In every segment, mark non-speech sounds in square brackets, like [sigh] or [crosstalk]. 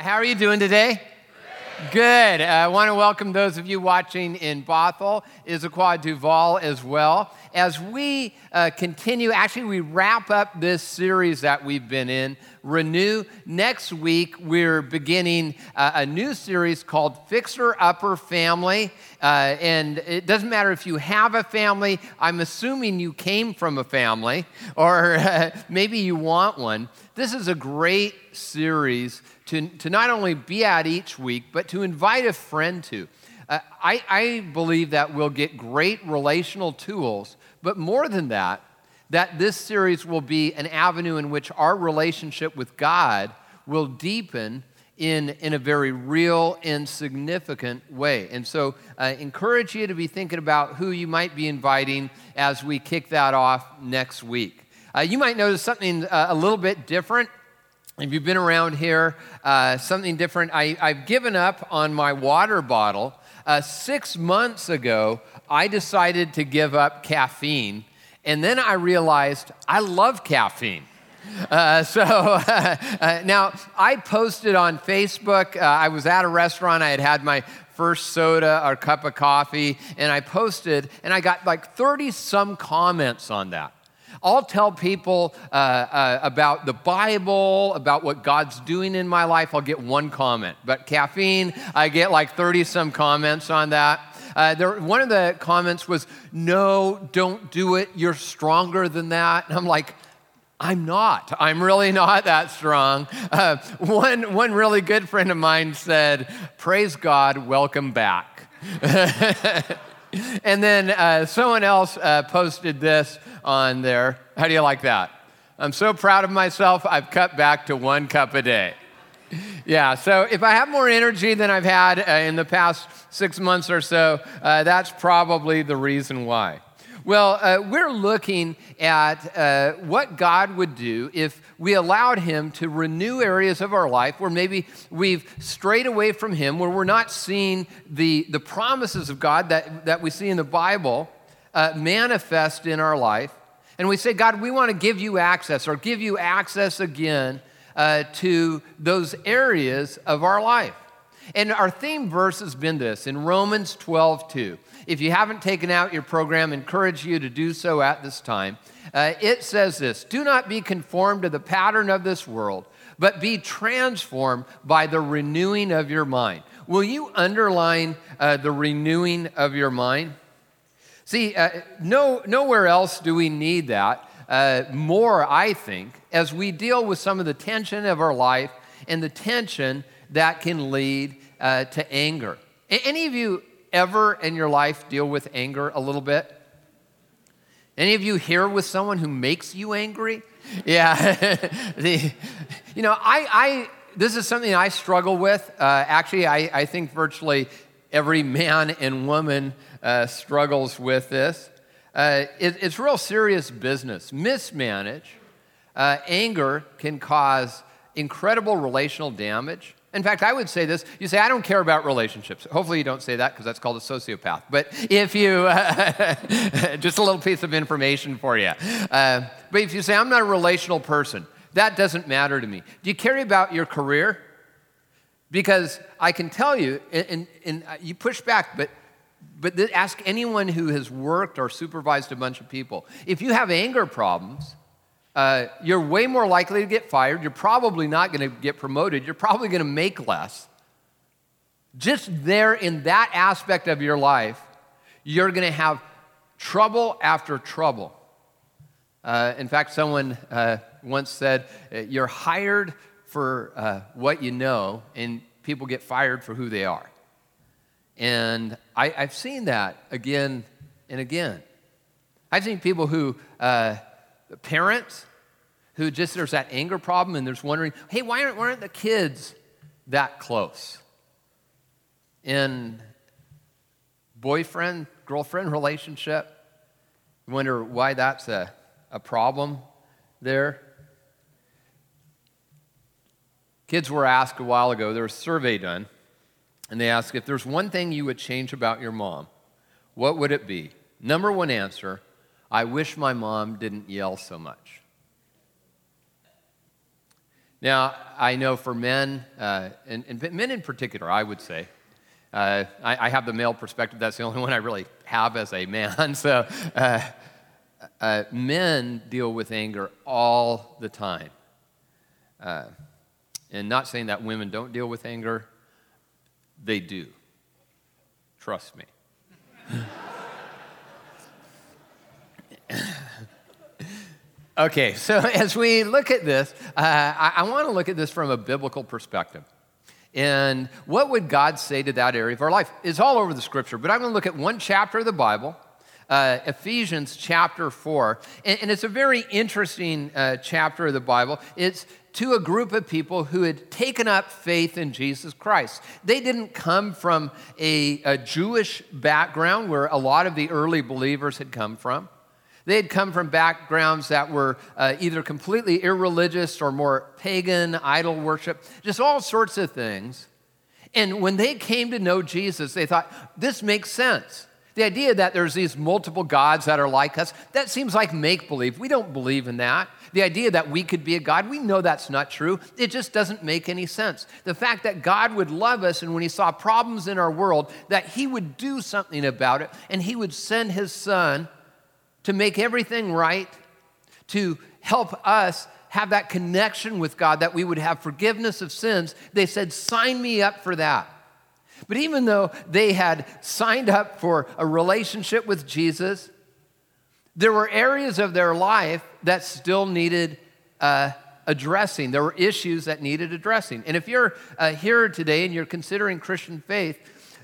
How are you doing today? Good. Uh, I want to welcome those of you watching in Bothell, Issaquah, Duvall as well. As we uh, continue, actually, we wrap up this series that we've been in, Renew. Next week, we're beginning uh, a new series called Fixer Upper Family. Uh, and it doesn't matter if you have a family, I'm assuming you came from a family, or [laughs] uh, maybe you want one. This is a great series to, to not only be at each week, but to invite a friend to. Uh, I, I believe that we'll get great relational tools, but more than that, that this series will be an avenue in which our relationship with God will deepen in, in a very real and significant way. And so, I uh, encourage you to be thinking about who you might be inviting as we kick that off next week. Uh, you might notice something uh, a little bit different if you've been around here, uh, something different, I, have given up on my water bottle. Uh, six months ago, I decided to give up caffeine, and then I realized I love caffeine. Uh, so [laughs] uh, now I posted on Facebook. Uh, I was at a restaurant. I had had my first soda or cup of coffee, and I posted, and I got like 30 some comments on that. I'll tell people uh, uh, about the Bible, about what God's doing in my life. I'll get one comment. But caffeine, I get like 30 some comments on that. Uh, there, one of the comments was, No, don't do it. You're stronger than that. And I'm like, I'm not. I'm really not that strong. Uh, one, one really good friend of mine said, Praise God, welcome back. [laughs] [laughs] and then uh, someone else uh, posted this on there. How do you like that? I'm so proud of myself, I've cut back to one cup a day. Yeah, so if I have more energy than I've had uh, in the past six months or so, uh, that's probably the reason why. Well, uh, we're looking at uh, what God would do if we allowed Him to renew areas of our life where maybe we've strayed away from Him, where we're not seeing the, the promises of God that, that we see in the Bible uh, manifest in our life. And we say, God, we want to give you access or give you access again uh, to those areas of our life. And our theme verse has been this in Romans 12, 2. If you haven't taken out your program, encourage you to do so at this time. Uh, it says this Do not be conformed to the pattern of this world, but be transformed by the renewing of your mind. Will you underline uh, the renewing of your mind? See, uh, no, nowhere else do we need that uh, more, I think, as we deal with some of the tension of our life and the tension that can lead uh, to anger. Any of you ever in your life deal with anger a little bit? Any of you here with someone who makes you angry? [laughs] Yeah. [laughs] the, you know, I, I, this is something I struggle with. Uh, actually, I, I think virtually every man and woman uh, struggles with this. Uh, it, it's real serious business. Mismanage, uh, anger can cause incredible relational damage. In fact, I would say this you say, I don't care about relationships. Hopefully, you don't say that because that's called a sociopath. But if you, uh, [laughs] just a little piece of information for you. Uh, but if you say, I'm not a relational person, that doesn't matter to me. Do you care about your career? Because I can tell you, and, and, and you push back, but but ask anyone who has worked or supervised a bunch of people. If you have anger problems, uh, you're way more likely to get fired. You're probably not going to get promoted. You're probably going to make less. Just there in that aspect of your life, you're going to have trouble after trouble. Uh, in fact, someone uh, once said, uh, You're hired for uh, what you know, and people get fired for who they are. And I, have seen that again and again. I've seen people who, uh, parents, who just there's that anger problem and there's wondering, hey, why aren't, why aren't the kids that close? In boyfriend, girlfriend relationship, you wonder why that's a, a problem there. Kids were asked a while ago, there was a survey done and they asked if there's one thing you would change about your mom, what would it be? Number one answer I wish my mom didn't yell so much. Now, I know for men, uh, and, and, men in particular, I would say, uh, I, I, have the male perspective. That's the only one I really have as a man. [laughs] So, uh, uh men deal with anger all the time. Uh, and not saying that women don't deal with anger, they do. Trust me. [laughs] [coughs] okay, so [laughs] as we look at this, uh, I, I want to look at this from a biblical perspective. And what would God say to that area of our life? It's all over the scripture, but I'm going to look at one chapter of the Bible, uh, Ephesians chapter 4. And, and, it's a very interesting uh, chapter of the Bible. It's to a group of people who had taken up faith in Jesus Christ. They didn't come from a, a Jewish background where a lot of the early believers had come from. They had come from backgrounds that were uh, either completely irreligious or more pagan, idol worship, just all sorts of things. And when they came to know Jesus, they thought, this makes sense. The idea that there's these multiple gods that are like us, that seems like make believe. We don't believe in that. The idea that we could be a God, we know that's not true. It just doesn't make any sense. The fact that God would love us and when he saw problems in our world, that he would do something about it and he would send his son to make everything right, to help us have that connection with God, that we would have forgiveness of sins. They said, Sign me up for that. But even though they had signed up for a relationship with Jesus, there were areas of their life that still needed uh, addressing. There were issues that needed addressing. And if you're uh, here today and you're considering Christian faith,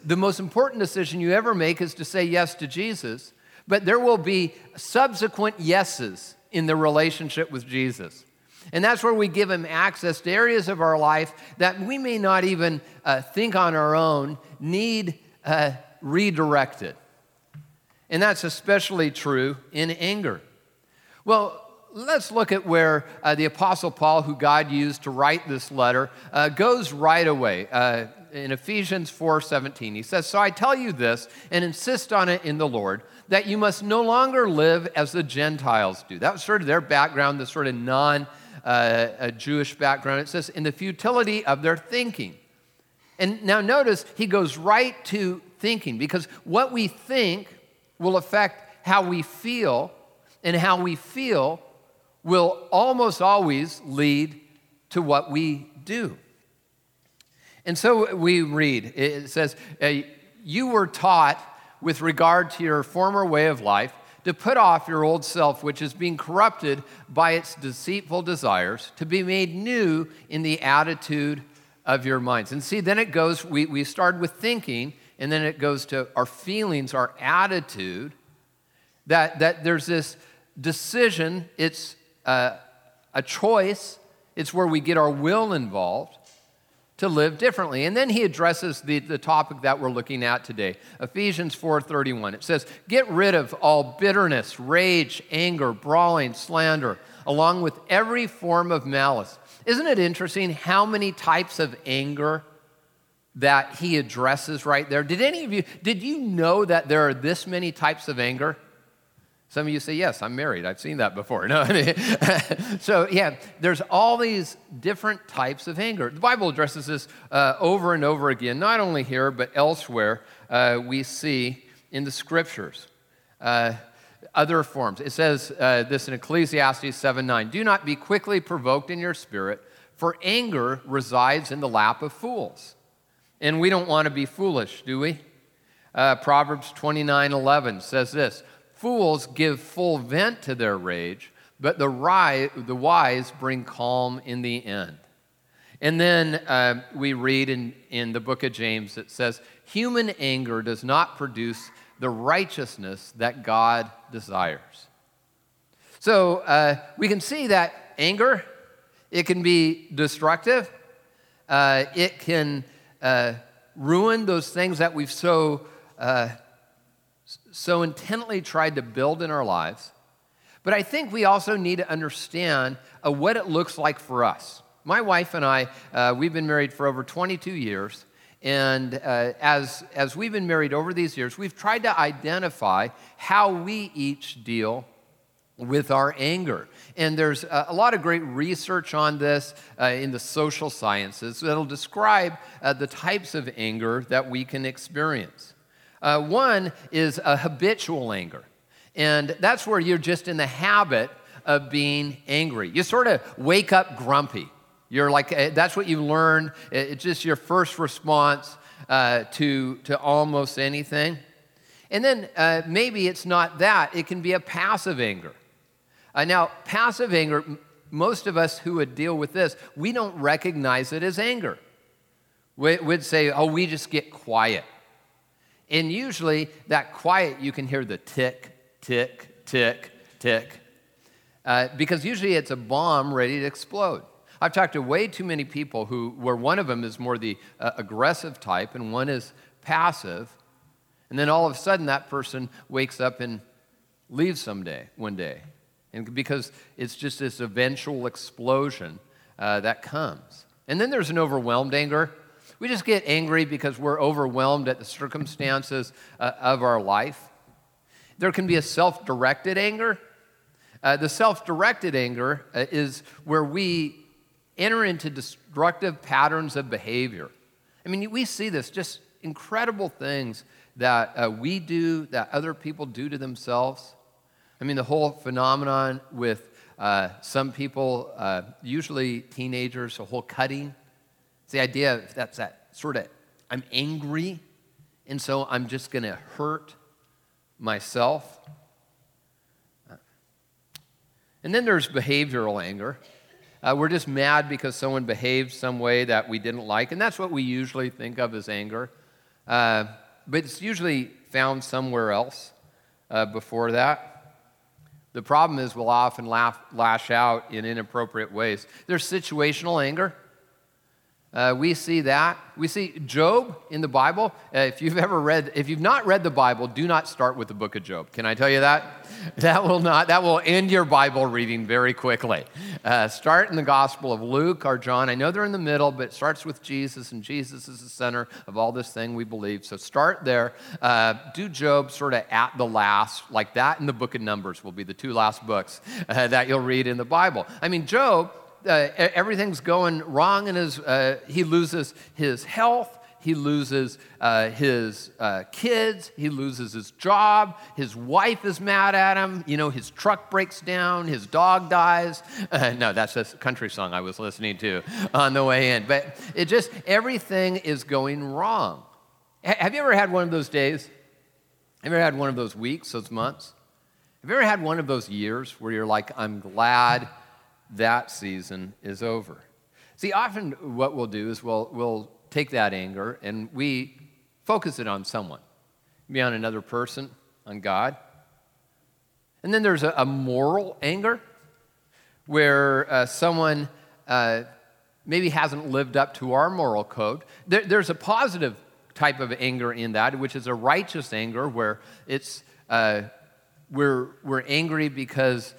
the most important decision you ever make is to say yes to Jesus. But there will be subsequent yeses in the relationship with Jesus. And that's where we give him access to areas of our life that we may not even uh, think on our own need uh, redirected. And that's especially true in anger. Well, let's look at where uh, the Apostle Paul, who God used to write this letter, uh, goes right away. Uh, in Ephesians 4:17, he says, "So I tell you this and insist on it in the Lord, that you must no longer live as the Gentiles do." That was sort of their background, the sort of non uh, Jewish background. It says, "In the futility of their thinking." And now notice he goes right to thinking because what we think will affect how we feel, and how we feel will almost always lead to what we do. And so we read, it says, uh, You were taught with regard to your former way of life to put off your old self, which is being corrupted by its deceitful desires, to be made new in the attitude of your minds. And see, then it goes, we, we started with thinking, and then it goes to our feelings, our attitude, that, that there's this decision, it's a, a choice, it's where we get our will involved to live differently. And then he addresses the, the topic that we're looking at today. Ephesians 4:31. It says, "Get rid of all bitterness, rage, anger, brawling, slander, along with every form of malice." Isn't it interesting how many types of anger that he addresses right there. Did any of you, did you know that there are this many types of anger? Some of you say, yes, I'm married. I've seen that before. [laughs] No, I mean, [laughs] so yeah, there's all these different types of anger. The Bible addresses this uh, over and over again, not only here, but elsewhere uh, we see in the scriptures. Uh, other forms. It says uh, this in Ecclesiastes 7 9. Do not be quickly provoked in your spirit, for anger resides in the lap of fools. And we don't want to be foolish, do we? Uh, Proverbs 29 11 says this Fools give full vent to their rage, but the, ri- the wise bring calm in the end. And then uh, we read in, in the book of James, it says, Human anger does not produce the righteousness that God desires. So uh, we can see that anger, it can be destructive, uh, it can uh, ruin those things that we've so, uh, so intently tried to build in our lives. But I think we also need to understand uh, what it looks like for us. My wife and I, uh, we've been married for over 22 years. And uh, as, as we've been married over these years, we've tried to identify how we each deal with our anger. And there's a, lot of great research on this uh, in the social sciences that'll describe uh, the types of anger that we can experience. Uh, one is a habitual anger, and that's where you're just in the habit of being angry. You sort of wake up grumpy. You're like, uh, that's what you learn. It's just your first response uh, to, to almost anything. And then uh, maybe it's not that, it can be a passive anger. Uh, now, passive anger, most of us who would deal with this, we don't recognize it as anger. We, would say, oh, we just get quiet. And usually, that quiet, you can hear the tick, tick, tick, tick. Uh, because usually it's a bomb ready to explode. I've talked to way too many people who, where one of them is more the uh, aggressive type and one is passive. And then all of a sudden, that person wakes up and leaves someday, one day. And because it's just this eventual explosion uh, that comes. And then there's an overwhelmed anger. We just get angry because we're overwhelmed at the circumstances uh, of our life. There can be a self directed anger. Uh, the self directed anger uh, is where we enter into destructive patterns of behavior. I mean, we see this just incredible things that uh, we do, that other people do to themselves. I mean, the whole phenomenon with uh, some people, uh, usually teenagers, the whole cutting. It's the idea of that's that sort of, I'm angry, and so I'm just going to hurt myself. And then there's behavioral anger. Uh, we're just mad because someone behaved some way that we didn't like, and that's what we usually think of as anger. Uh, but it's usually found somewhere else uh, before that. The problem is we'll often laugh, lash out in inappropriate ways. There's situational anger. Uh, we see that. We see Job in the Bible. Uh, if you've ever read, if you've not read the Bible, do not start with the book of Job. Can I tell you that? [laughs] That will not. That will end your Bible reading very quickly. Uh, start in the Gospel of Luke or John. I know they're in the middle, but it starts with Jesus, and Jesus is the center of all this thing we believe. So start there. Uh, do Job sort of at the last, like that, and the Book of Numbers will be the two last books uh, that you'll read in the Bible. I mean, Job uh, everything's going wrong in his, uh, he loses his health, he loses uh, his uh, kids, he loses his job, his wife is mad at him, you know, his truck breaks down, his dog dies. Uh, [laughs] no, that's a country song I was listening to on the way in. But it just, everything is going wrong. H- have you ever had one of those days? Have you ever had one of those weeks, those months? Have you ever had one of those years where you're like, I'm glad that season is over. See, often what we'll do is we'll, we'll take that anger and we focus it on someone, be on another person, on God. And then there's a, a moral anger where uh, someone uh, maybe hasn't lived up to our moral code. There, there's a positive type of anger in that, which is a righteous anger where it's uh, we're, we're angry because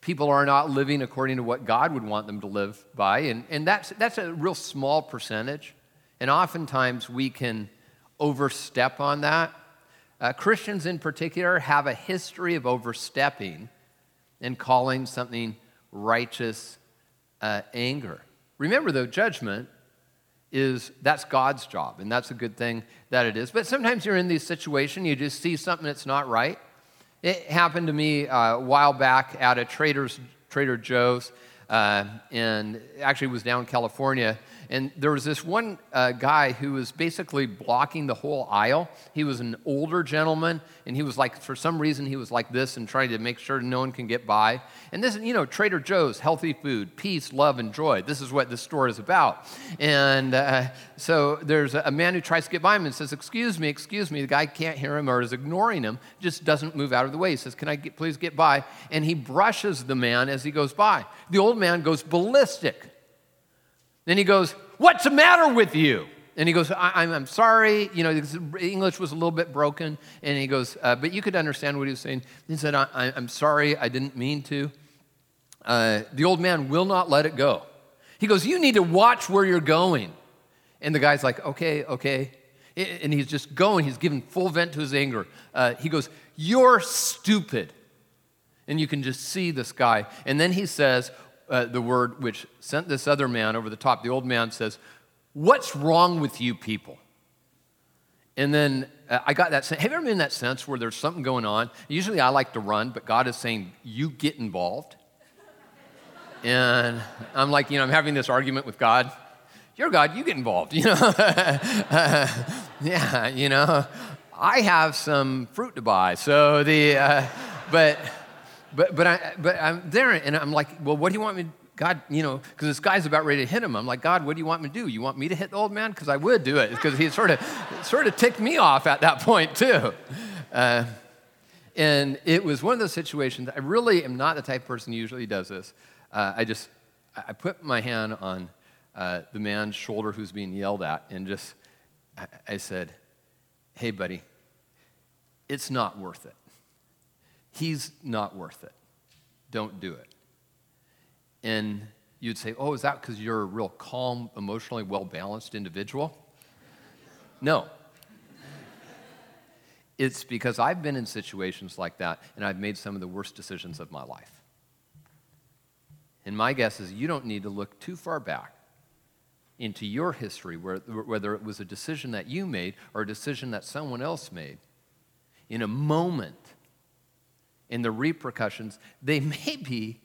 people are not living according to what God would want them to live by. And, and that's, that's a real small percentage. And oftentimes we can overstep on that. Uh, Christians in particular have a history of overstepping and calling something righteous uh, anger. Remember, though, judgment is that's God's job, and that's a good thing that it is. But sometimes you're in these situations, you just see something that's not right, it happened to me uh, a while back at a Trader's, Trader Joe's, uh, and actually was down in California. And there was this one uh, guy who was basically blocking the whole aisle. He was an older gentleman, and he was like, for some reason, he was like this and trying to make sure no one can get by. And this, you know, Trader Joe's, healthy food, peace, love, and joy. This is what this store is about. And uh, so there's a man who tries to get by him and says, Excuse me, excuse me. The guy can't hear him or is ignoring him, just doesn't move out of the way. He says, Can I get, please get by? And he brushes the man as he goes by. The old man goes ballistic. Then he goes, What's the matter with you? And he goes, I, am sorry. You know, English was a little bit broken. And he goes, uh, But you could understand what he was saying. He said, I, am sorry. I didn't mean to. Uh, the old man will not let it go. He goes, You need to watch where you're going. And the guy's like, Okay, okay. And he's just going. He's giving full vent to his anger. Uh, he goes, You're stupid. And you can just see this guy. And then he says uh, the word which sent this other man over the top. The old man says, What's wrong with you people? And then uh, I got that sense. Have you ever been in that sense where there's something going on? Usually I like to run, but God is saying, You get involved. and I'm like, you know, I'm having this argument with God. You're God, you get involved, [laughs] you know? uh, [laughs] yeah, you know, I have some fruit to buy. So the, uh, but, but, but, I, but I'm there and I'm like, well, what do you want me God, you know, because this guy's about ready to hit him. I'm like, God, what do you want me to do? You want me to hit the old man? Because I would do it, because he sort of, sort of ticked me off at that point, too. Uh, and it was one of those situations, I really am not the type of person who usually does this. Uh, I just, I put my hand on uh, the man's shoulder who's being yelled at and just, I, I said, hey, buddy, it's not worth it. He's not worth it. Don't do it. And you'd say, oh, is that because you're a real calm, emotionally well balanced individual? No. It's because I've been in situations like that and I've made some of the worst decisions of my life. And my guess is you don't need to look too far back into your history, whether it was a decision that you made or a decision that someone else made. In a moment, in the repercussions, they may be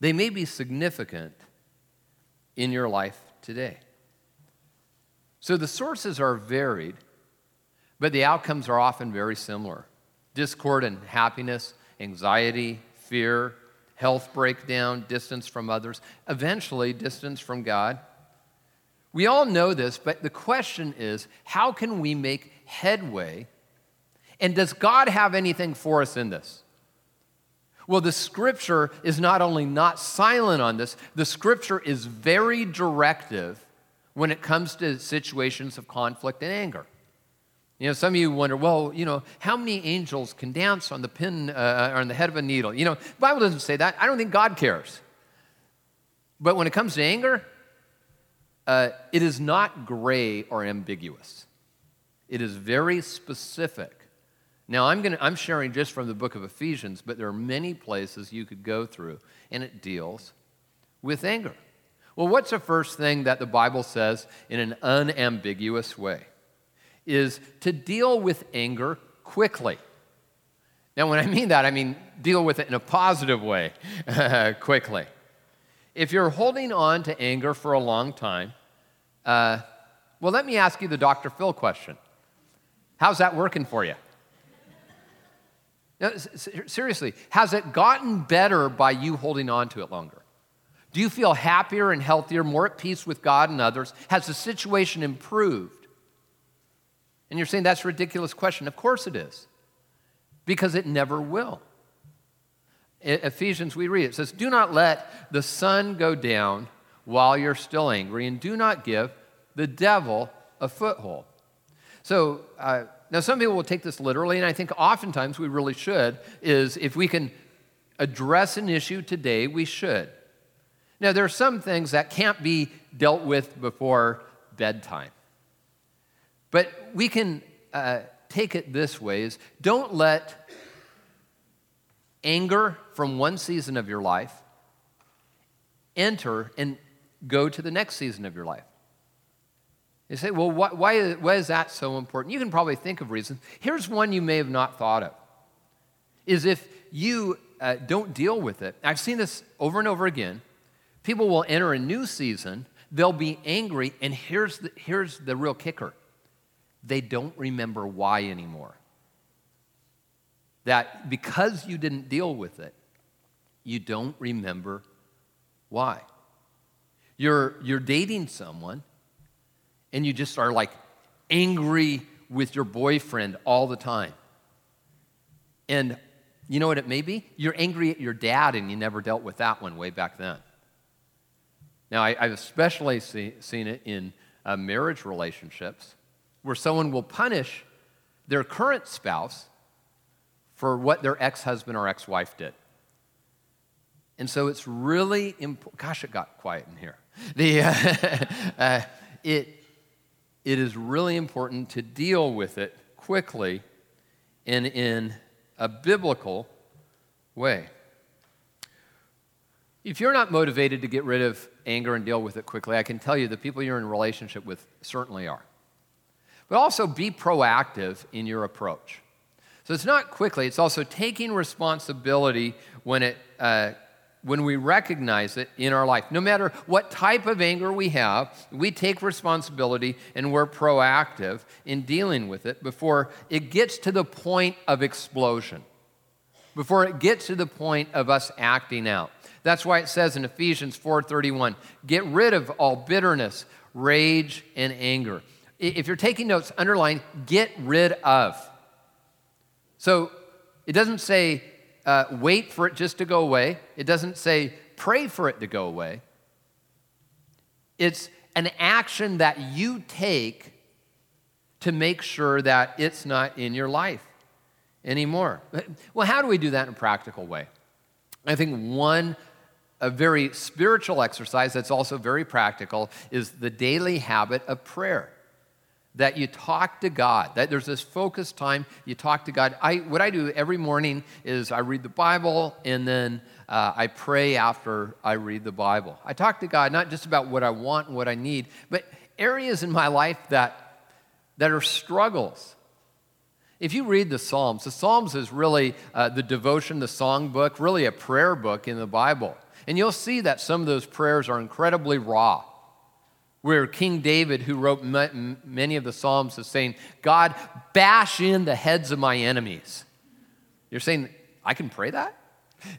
they may be significant in your life today. So the sources are varied, but the outcomes are often very similar discord and happiness, anxiety, fear, health breakdown, distance from others, eventually, distance from God. We all know this, but the question is how can we make headway? And does God have anything for us in this? Well, the scripture is not only not silent on this, the scripture is very directive when it comes to situations of conflict and anger. You know, some of you wonder, well, you know, how many angels can dance on the pin uh, or on the head of a needle? You know, Bible doesn't say that. I don't think God cares. But when it comes to anger, uh, it is not gray or ambiguous. It is very specific. Now, I'm, gonna, I'm sharing just from the book of Ephesians, but there are many places you could go through, and it deals with anger. Well, what's the first thing that the Bible says in an unambiguous way? Is to deal with anger quickly. Now, when I mean that, I mean deal with it in a positive way [laughs] quickly. If you're holding on to anger for a long time, uh, well, let me ask you the Dr. Phil question How's that working for you? Now, seriously, has it gotten better by you holding on to it longer? Do you feel happier and healthier, more at peace with God and others? Has the situation improved? And you're saying that's a ridiculous question. Of course it is, because it never will. In Ephesians, we read it says, Do not let the sun go down while you're still angry, and do not give the devil a foothold. So, uh, now, some people will take this literally, and I think oftentimes we really should, is if we can address an issue today, we should. Now, there are some things that can't be dealt with before bedtime. But we can uh, take it this way is don't let anger from one season of your life enter and go to the next season of your life. You say, well, why, why, why is that so important? You can probably think of reasons. Here's one you may have not thought of is if you uh, don't deal with it. I've seen this over and over again. People will enter a new season, they'll be angry, and here's the, here's the real kicker they don't remember why anymore. That because you didn't deal with it, you don't remember why. You're, you're dating someone and you just are like angry with your boyfriend all the time. And you know what it may be? You're angry at your dad and you never dealt with that one way back then. Now, I, have especially see, seen it in uh, marriage relationships where someone will punish their current spouse for what their ex husband or ex wife did. And so it's really important. Gosh, it got quiet in here. The, uh, [laughs] uh, it, it is really important to deal with it quickly and in a biblical way. If you're not motivated to get rid of anger and deal with it quickly, I can tell you the people you're in relationship with certainly are. But also be proactive in your approach. So it's not quickly, it's also taking responsibility when, it, uh, when we recognize it in our life. No matter what type of anger we have, we take responsibility and we're proactive in dealing with it before it gets to the point of explosion, before it gets to the point of us acting out. That's why it says in Ephesians 4:31, get rid of all bitterness, rage, and anger. If you're taking notes, underline get rid of. So it doesn't say uh, wait for it just to go away, it doesn't say pray for it to go away. It's an action that you take to make sure that it's not in your life anymore. Well, how do we do that in a practical way? I think one a very spiritual exercise that's also very practical is the daily habit of prayer that you talk to God, that there's this focused time you talk to God. I, what I do every morning is I read the Bible and then uh, I pray after I read the Bible. I talk to God not just about what I want and what I need, but areas in my life that, that are struggles. If you read the Psalms, the Psalms is really uh, the devotion, the song book, really a prayer book in the Bible. And you'll see that some of those prayers are incredibly raw where King David, who wrote many of the Psalms, is saying, God, bash in the heads of my enemies. You're saying, I can pray that?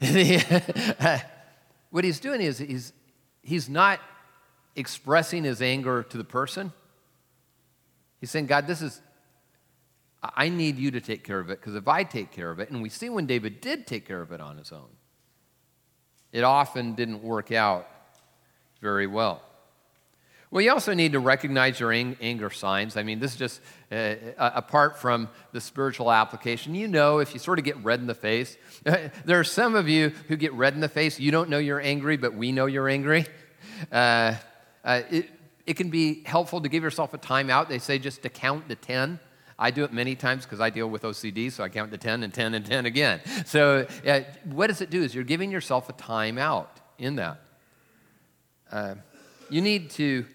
[laughs] what he's doing is he's, he's not expressing his anger to the person. He's saying, God, this is, I need you to take care of it because if I take care of it, and we see when David did take care of it on his own, it often didn't work out very well. Well, you also need to recognize your anger signs. I mean, this is just uh, apart from the spiritual application. You know, if you sort of get red in the face, [laughs] there are some of you who get red in the face. You don't know you're angry, but we know you're angry. Uh, uh, it, it can be helpful to give yourself a timeout. They say just to count to 10. I do it many times because I deal with OCD, so I count to 10 and 10 and 10 again. So, uh, what does it do? Is you're giving yourself a timeout in that. Uh, you need to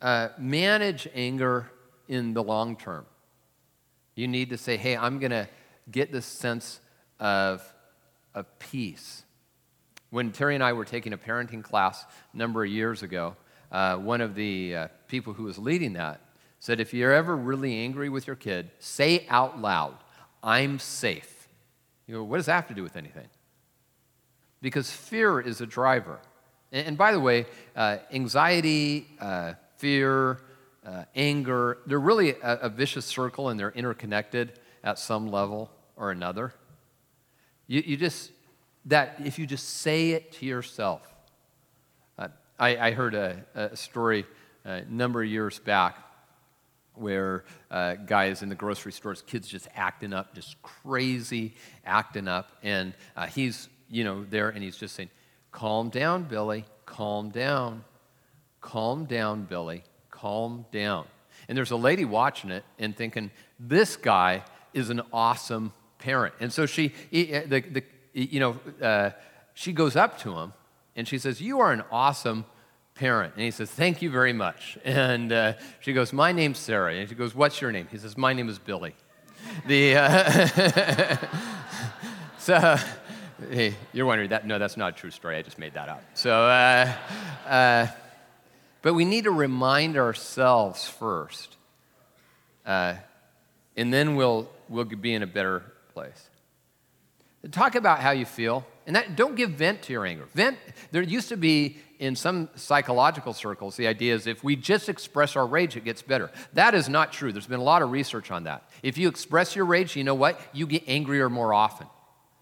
uh, manage anger in the long term. You need to say, hey, I'm going to get this sense of, of peace. When Terry and I were taking a parenting class a number of years ago, uh, one of the uh, people who was leading that said, if you're ever really angry with your kid, say out loud, I'm safe. You go, what does that have to do with anything? Because fear is a driver. And, and by the way, uh, anxiety, uh, fear, uh, anger, they're really a, a, vicious circle and they're interconnected at some level or another. You, you just, that if you just say it to yourself. Uh, I, I, heard a, a story a number of years back where uh, guys in the grocery stores, kids just acting up, just crazy acting up. And uh, he's, you know, there and he's just saying, calm down, Billy, calm down. Calm down, Billy. Calm down. And there's a lady watching it and thinking, this guy is an awesome parent. And so she, uh, the, the, you know, uh, she goes up to him and she says, You are an awesome parent. And he says, Thank you very much. [laughs] And uh, she goes, My name's Sarah. And she goes, What's your name? He says, My name is Billy. [laughs] The, uh, [laughs] so, hey, you're wondering that? No, that's not a true story. I just made that up. So, uh, uh but we need to remind ourselves first, uh, and then we'll, we'll be in a better place. Talk about how you feel, and that, don't give vent to your anger. Vent, there used to be in some psychological circles, the idea is if we just express our rage, it gets better. That is not true. There's been a lot of research on that. If you express your rage, you know what? You get angrier more often.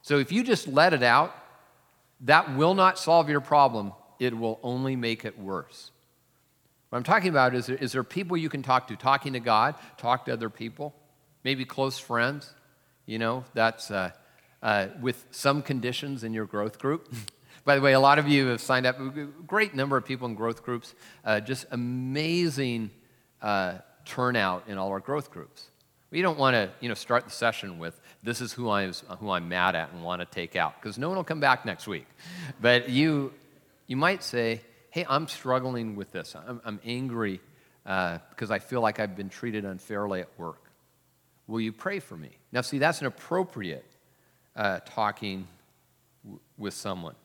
So if you just let it out, that will not solve your problem, it will only make it worse. What I'm talking about is, is there people you can talk to? Talking to God, talk to other people, maybe close friends. You know, that's uh, uh, with some conditions in your growth group. [laughs] By the way, a lot of you have signed up, great number of people in growth groups, uh, just amazing uh, turnout in all our growth groups. We don't want to, you know, start the session with this is who I'm, who I'm mad at and want to take out, because no one will come back next week. But you, you might say, hey, I'm struggling with this. I'm, I'm angry uh, because I feel like I've been treated unfairly at work. Will you pray for me? Now, see, that's an appropriate uh, talking w- with someone.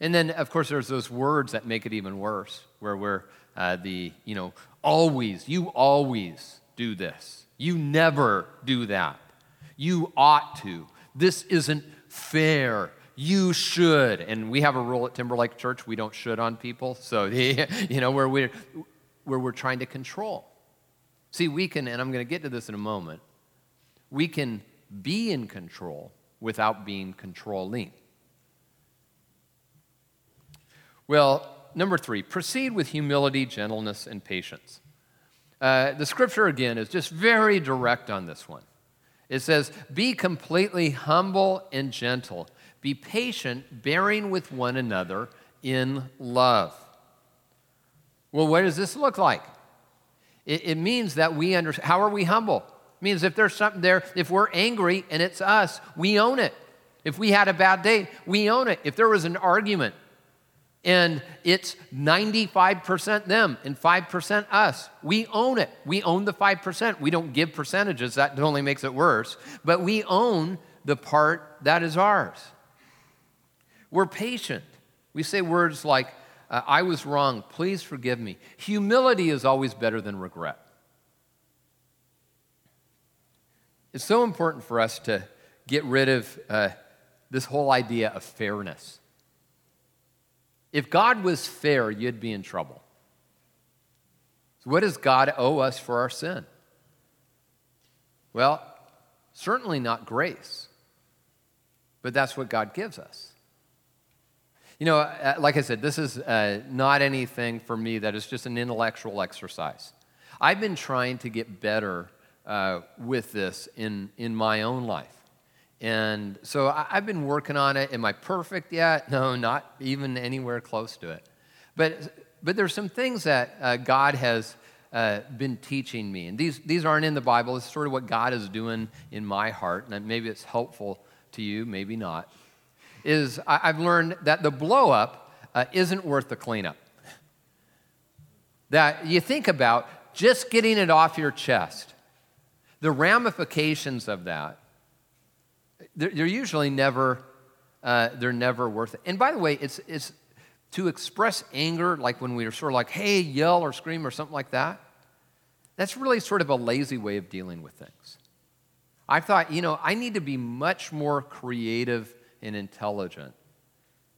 And then, of course, there's those words that make it even worse, where we're uh, the, you know, always, you always do this. You never do that. You ought to. This isn't fair. You should. And we have a rule at Timberlake Church we don't should on people. So, [laughs] you know, where we're, where we're trying to control. See, we can, and I'm going to get to this in a moment, we can be in control without being controlling. Well, number three, proceed with humility, gentleness, and patience. Uh, the scripture, again, is just very direct on this one. It says, Be completely humble and gentle. Be patient, bearing with one another in love. Well, what does this look like? It, it means that we understand. How are we humble? It means if there's something there, if we're angry and it's us, we own it. If we had a bad day, we own it. If there was an argument, and it's 95% them and 5% us. We own it. We own the 5%. We don't give percentages, that only makes it worse. But we own the part that is ours. We're patient. We say words like, I was wrong, please forgive me. Humility is always better than regret. It's so important for us to get rid of uh, this whole idea of fairness. If God was fair, you'd be in trouble. So, what does God owe us for our sin? Well, certainly not grace, but that's what God gives us. You know, uh, like I said, this is uh, not anything for me that is just an intellectual exercise. I've been trying to get better uh, with this in, in my own life. And so I, have been working on it. Am I perfect yet? No, not even anywhere close to it. But, but there's some things that uh, God has uh, been teaching me. And these, these aren't in the Bible. It's sort of what God is doing in my heart. And maybe it's helpful to you, maybe not. Is I, have learned that the blow up uh, isn't worth the cleanup. That you think about just getting it off your chest, the ramifications of that they're, they're usually never, uh, they're never worth it. And by the way, it's, it's to express anger, like when we are sort of like, hey, yell or scream or something like that, that's really sort of a lazy way of dealing with things. I thought, you know, I need to be much more creative and intelligent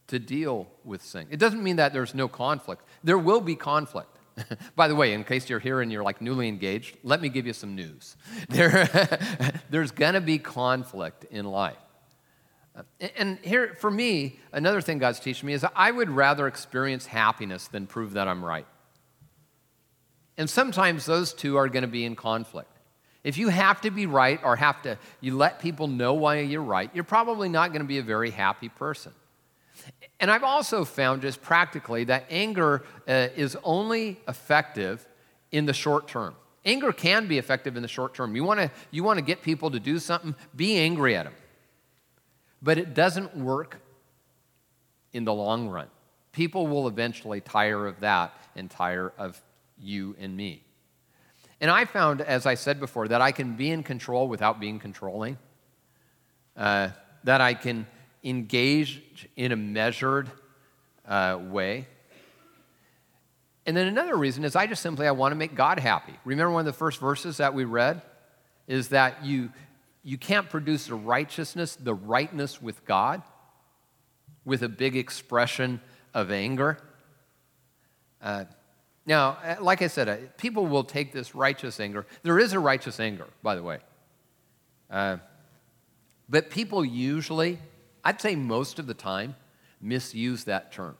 to deal with sin. It doesn't mean that there's no conflict. There will be conflict. [laughs] By the way, in case you're here and you're like newly engaged, let me give you some news. [laughs] There, [laughs] there's going to be conflict in life. Uh, and here, for me, another thing God's teaching me is I would rather experience happiness than prove that I'm right. And sometimes those two are going to be in conflict. If you have to be right or have to, you let people know why you're right, you're probably not going to be a very happy person. And I've also found just practically that anger uh, is only effective in the short term. Anger can be effective in the short term. You want to you want to get people to do something, be angry at them. But it doesn't work in the long run. People will eventually tire of that and tire of you and me. And I found, as I said before, that I can be in control without being controlling. Uh, that I can engage in a measured uh, way. And then another reason is I just simply I want to make God happy. Remember one of the first verses that we read is that you you can't produce the righteousness, the rightness with God with a big expression of anger. Uh, now, uh, like I said, uh, people will take this righteous anger. There is a righteous anger, by the way. Uh, but people usually I'd say most of the time, misuse that term.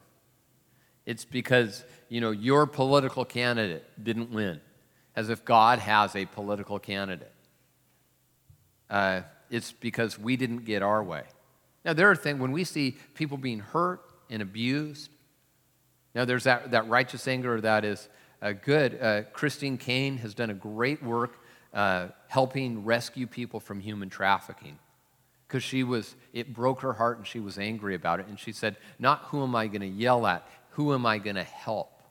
It's because, you know, your political candidate didn't win, as if God has a political candidate. Uh, it's because we didn't get our way. Now, there are things, when we see people being hurt and abused, now there's that, that righteous anger that is uh, good. Uh, Christine Caine has done a great work uh, helping rescue people from human trafficking. Because she was it broke her heart and she was angry about it. And she said not who am i going to yell at who am i going to help?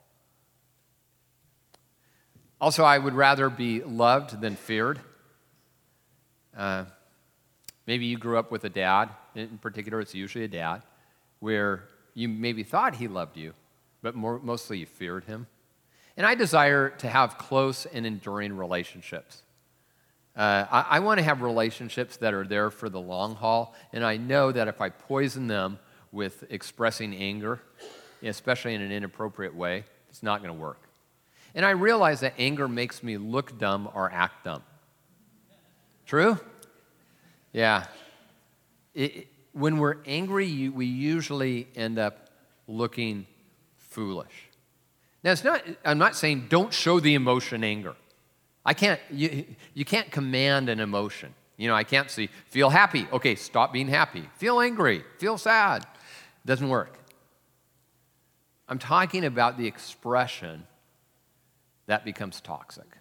Also i would rather be loved than feared. Uh, maybe you grew up with a dad in particular it's usually a dad where you maybe thought he loved you but more, mostly you feared him and i desire to have close and enduring relationships uh, I, I want to have relationships that are there for the long haul, and I know that if I poison them with expressing anger, especially in an inappropriate way, it's not going to work. And I realize that anger makes me look dumb or act dumb. True? Yeah. It, when we're angry, we usually end up looking foolish. Now, it's not, I'm not saying don't show the emotion anger. I can't, you, you can't command an emotion. You know, I can't say, feel happy. Okay, stop being happy. Feel angry. Feel sad. Doesn't work. I'm talking about the expression that becomes toxic.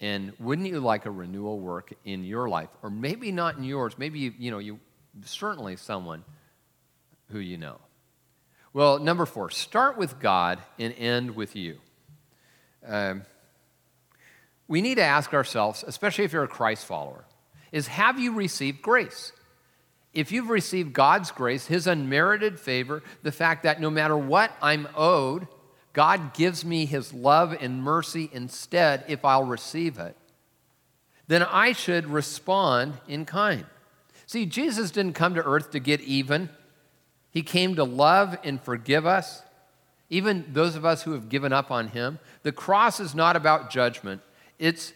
And wouldn't you like a renewal work in your life? Or maybe not in yours, maybe you, you know, you certainly someone who you know. Well, number four, start with God and end with you. Um, we need to ask ourselves, especially if you're a Christ follower, is have you received grace? If you've received God's grace, His unmerited favor, the fact that no matter what I'm owed, God gives me His love and mercy instead if I'll receive it, then I should respond in kind. See, Jesus didn't come to earth to get even, He came to love and forgive us, even those of us who have given up on Him. The cross is not about judgment, it's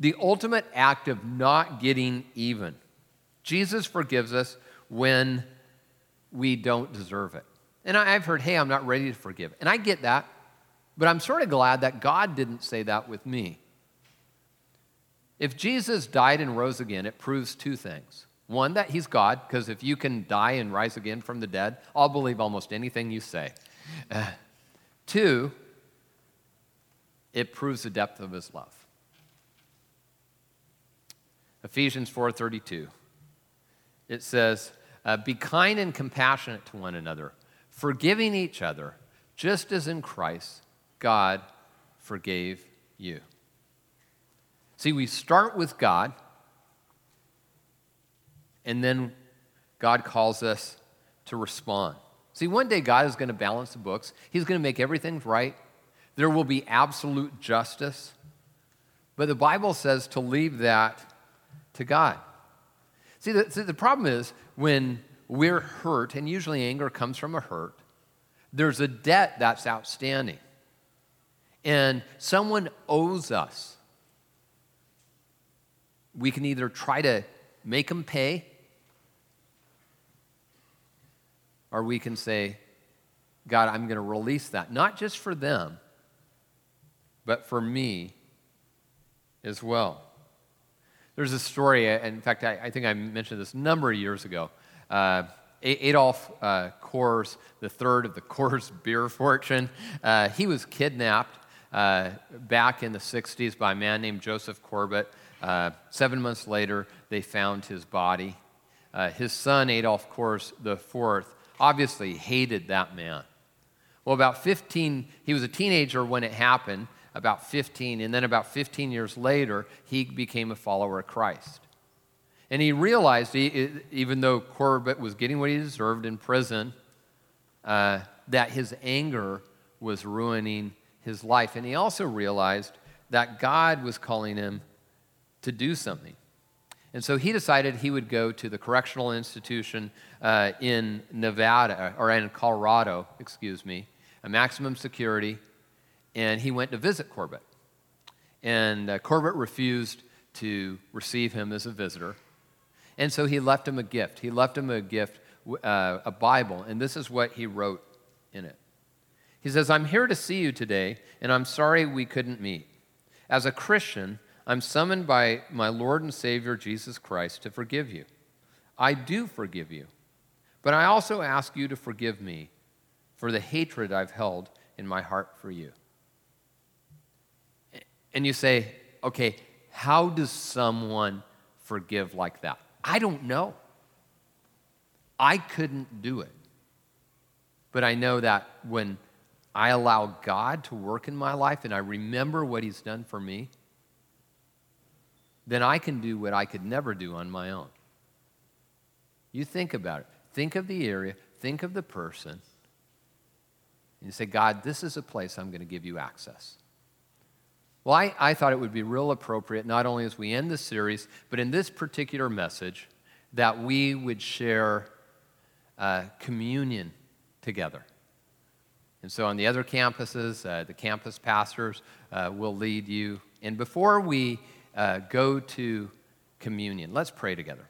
the ultimate act of not getting even. Jesus forgives us when we don't deserve it. And I've heard, hey, I'm not ready to forgive. And I get that, but I'm sort of glad that God didn't say that with me. If Jesus died and rose again, it proves two things. One, that he's God, because if you can die and rise again from the dead, I'll believe almost anything you say. Uh, two, it proves the depth of his love. Ephesians 4:32. It says, uh, "Be kind and compassionate to one another, forgiving each other, just as in Christ God forgave you." See, we start with God, and then God calls us to respond. See, one day God is going to balance the books. He's going to make everything right. There will be absolute justice. But the Bible says to leave that to God. See, the, see, the problem is when we're hurt, and usually anger comes from a hurt, there's a debt that's outstanding. And someone owes us. We can either try to make them pay, or we can say, God, I'm going to release that, not just for them, but for me as well. There's a story, uh, in fact, I, I think I mentioned this a number of years ago. Uh, Adolph uh, Coors, the third of the [laughs] Coors beer fortune, uh, he was kidnapped uh, back in the 60s by a man named Joseph Corbett. Uh, seven months later, they found his body. Uh, his son, Adolph Coors IV, obviously hated that man. Well, about 15, he was a teenager when it happened, about 15, and then about 15 years later, he became a follower of Christ. And he realized, he, even though Corbett was getting what he deserved in prison, uh, that his anger was ruining his life. And he also realized that God was calling him to do something. And so he decided he would go to the correctional institution uh, in Nevada, or in Colorado, excuse me, a maximum security and he went to visit Corbett. And uh, Corbett refused to receive him as a visitor. And so he left him a gift. He left him a gift, uh, a Bible, and this is what he wrote in it. He says, I'm here to see you today, and I'm sorry we couldn't meet. As a Christian, I'm summoned by my Lord and Savior Jesus Christ to forgive you. I do forgive you, but I also ask you to forgive me for the hatred I've held in my heart for you and you say, okay, how does someone forgive like that? I don't know. I couldn't do it. But I know that when I allow God to work in my life and I remember what He's done for me, then I can do what I could never do on my own. You think about it. Think of the area, think of the person, and you say, God, this is a place I'm going to give you access. Well, I, I thought it would be real appropriate, not only as we end the series, but in this particular message, that we would share uh, communion together. And so on the other campuses, uh, the campus pastors uh, will lead you. And before we uh, go to communion, let's pray together.